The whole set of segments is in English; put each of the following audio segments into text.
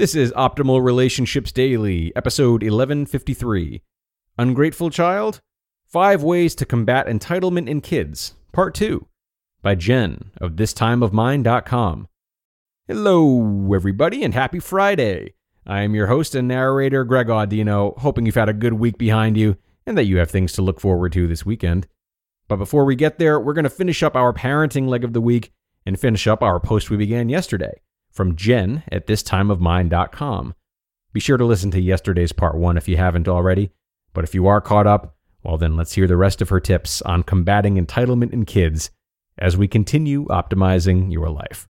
This is Optimal Relationships Daily, episode 1153 Ungrateful Child? Five Ways to Combat Entitlement in Kids, Part 2, by Jen of ThisTimeOfMine.com. Hello, everybody, and happy Friday. I am your host and narrator, Greg Audino, hoping you've had a good week behind you and that you have things to look forward to this weekend. But before we get there, we're going to finish up our parenting leg of the week and finish up our post we began yesterday from Jen at thistimeofmine.com. Be sure to listen to yesterday's part one if you haven't already. But if you are caught up, well, then let's hear the rest of her tips on combating entitlement in kids as we continue optimizing your life.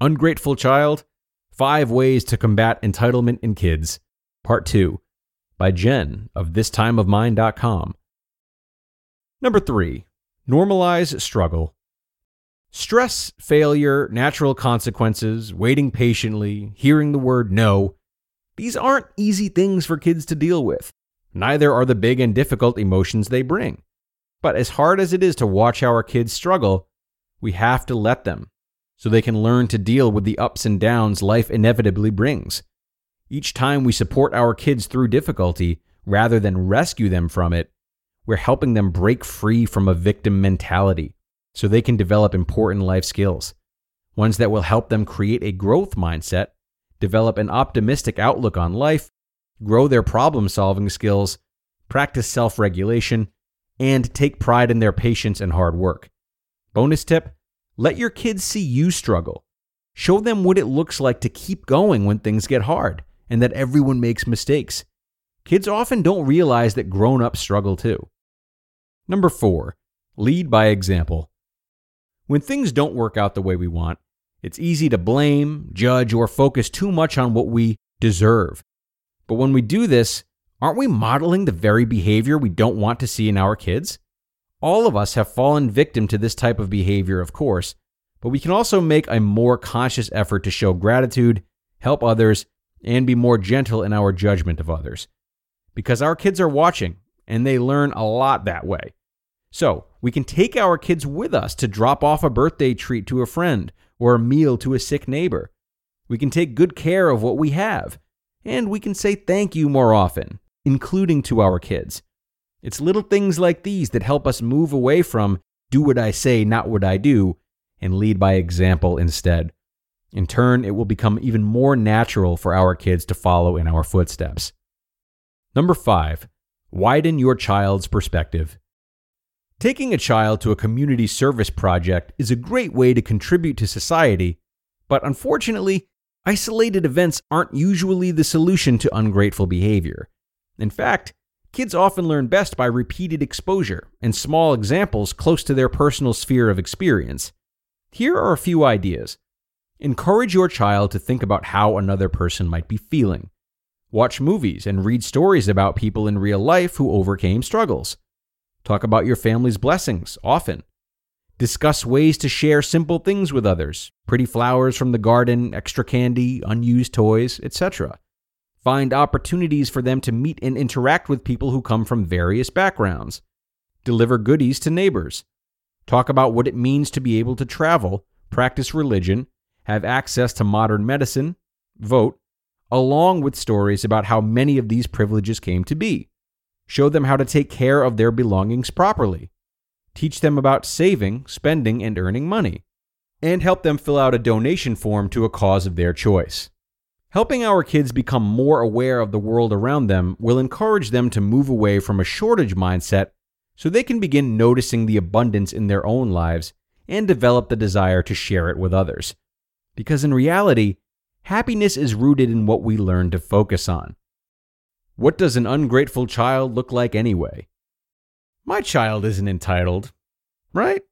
Ungrateful Child Five Ways to Combat Entitlement in Kids, Part 2, by Jen of thistimeofmine.com. Number 3. Normalize struggle. Stress, failure, natural consequences, waiting patiently, hearing the word no, these aren't easy things for kids to deal with. Neither are the big and difficult emotions they bring. But as hard as it is to watch our kids struggle, we have to let them so they can learn to deal with the ups and downs life inevitably brings. Each time we support our kids through difficulty rather than rescue them from it, we're helping them break free from a victim mentality so they can develop important life skills, ones that will help them create a growth mindset, develop an optimistic outlook on life, grow their problem solving skills, practice self regulation, and take pride in their patience and hard work. Bonus tip let your kids see you struggle. Show them what it looks like to keep going when things get hard and that everyone makes mistakes. Kids often don't realize that grown ups struggle too. Number four, lead by example. When things don't work out the way we want, it's easy to blame, judge, or focus too much on what we deserve. But when we do this, aren't we modeling the very behavior we don't want to see in our kids? All of us have fallen victim to this type of behavior, of course, but we can also make a more conscious effort to show gratitude, help others, and be more gentle in our judgment of others. Because our kids are watching, and they learn a lot that way. So, we can take our kids with us to drop off a birthday treat to a friend or a meal to a sick neighbor. We can take good care of what we have. And we can say thank you more often, including to our kids. It's little things like these that help us move away from do what I say, not what I do, and lead by example instead. In turn, it will become even more natural for our kids to follow in our footsteps. Number five, widen your child's perspective. Taking a child to a community service project is a great way to contribute to society, but unfortunately, isolated events aren't usually the solution to ungrateful behavior. In fact, kids often learn best by repeated exposure and small examples close to their personal sphere of experience. Here are a few ideas. Encourage your child to think about how another person might be feeling. Watch movies and read stories about people in real life who overcame struggles. Talk about your family's blessings often. Discuss ways to share simple things with others pretty flowers from the garden, extra candy, unused toys, etc. Find opportunities for them to meet and interact with people who come from various backgrounds. Deliver goodies to neighbors. Talk about what it means to be able to travel, practice religion, have access to modern medicine, vote, along with stories about how many of these privileges came to be show them how to take care of their belongings properly, teach them about saving, spending, and earning money, and help them fill out a donation form to a cause of their choice. Helping our kids become more aware of the world around them will encourage them to move away from a shortage mindset so they can begin noticing the abundance in their own lives and develop the desire to share it with others. Because in reality, happiness is rooted in what we learn to focus on. What does an ungrateful child look like anyway? My child isn't entitled, right?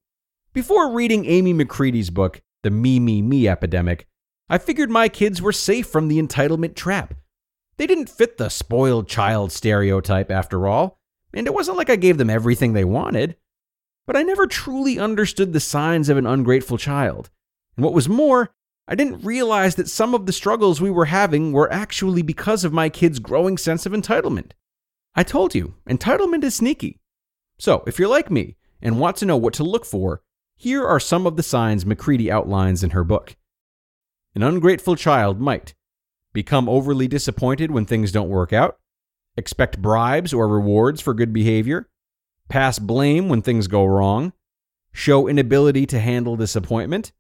Before reading Amy McCready's book, The Me, Me, Me Epidemic, I figured my kids were safe from the entitlement trap. They didn't fit the spoiled child stereotype after all, and it wasn't like I gave them everything they wanted. But I never truly understood the signs of an ungrateful child. And what was more, I didn't realize that some of the struggles we were having were actually because of my kids' growing sense of entitlement. I told you, entitlement is sneaky. So, if you're like me and want to know what to look for, here are some of the signs McCready outlines in her book. An ungrateful child might become overly disappointed when things don't work out, expect bribes or rewards for good behavior, pass blame when things go wrong, show inability to handle disappointment,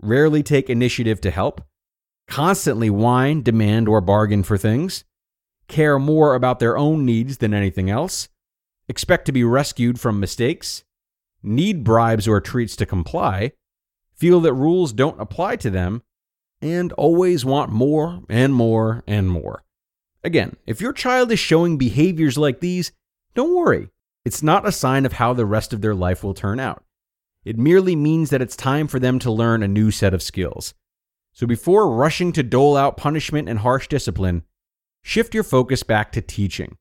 rarely take initiative to help, constantly whine, demand, or bargain for things, care more about their own needs than anything else, expect to be rescued from mistakes, need bribes or treats to comply, feel that rules don't apply to them, and always want more and more and more. Again, if your child is showing behaviors like these, don't worry. It's not a sign of how the rest of their life will turn out. It merely means that it's time for them to learn a new set of skills. So before rushing to dole out punishment and harsh discipline, shift your focus back to teaching.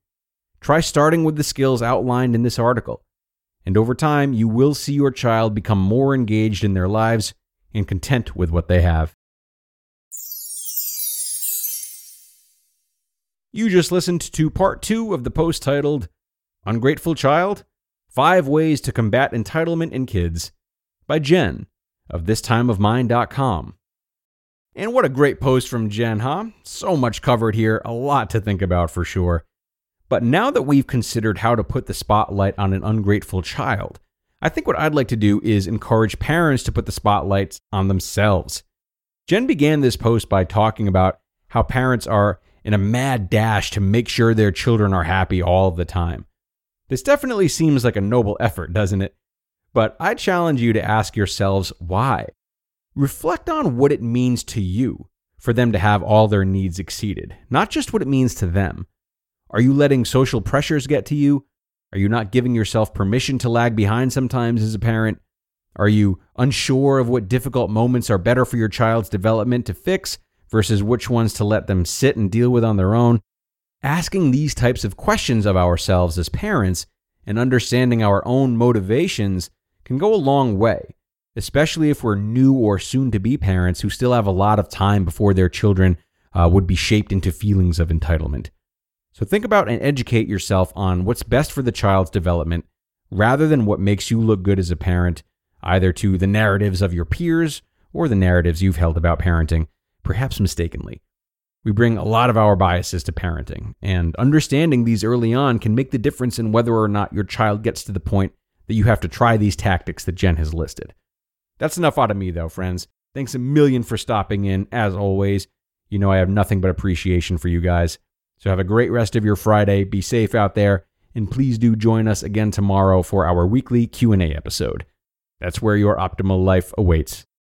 Try starting with the skills outlined in this article. And over time, you will see your child become more engaged in their lives and content with what they have. You just listened to part two of the post titled Ungrateful Child Five Ways to Combat Entitlement in Kids by Jen of thistimeofmine.com. And what a great post from Jen, huh? So much covered here, a lot to think about for sure. But now that we've considered how to put the spotlight on an ungrateful child, I think what I'd like to do is encourage parents to put the spotlights on themselves. Jen began this post by talking about how parents are in a mad dash to make sure their children are happy all the time. This definitely seems like a noble effort, doesn't it? But I challenge you to ask yourselves why. Reflect on what it means to you for them to have all their needs exceeded, not just what it means to them. Are you letting social pressures get to you? Are you not giving yourself permission to lag behind sometimes as a parent? Are you unsure of what difficult moments are better for your child's development to fix versus which ones to let them sit and deal with on their own. Asking these types of questions of ourselves as parents and understanding our own motivations can go a long way, especially if we're new or soon to be parents who still have a lot of time before their children uh, would be shaped into feelings of entitlement. So think about and educate yourself on what's best for the child's development rather than what makes you look good as a parent, either to the narratives of your peers or the narratives you've held about parenting perhaps mistakenly. We bring a lot of our biases to parenting, and understanding these early on can make the difference in whether or not your child gets to the point that you have to try these tactics that Jen has listed. That's enough out of me, though, friends. Thanks a million for stopping in, as always. You know I have nothing but appreciation for you guys. So have a great rest of your Friday. Be safe out there, and please do join us again tomorrow for our weekly Q&A episode. That's where your optimal life awaits.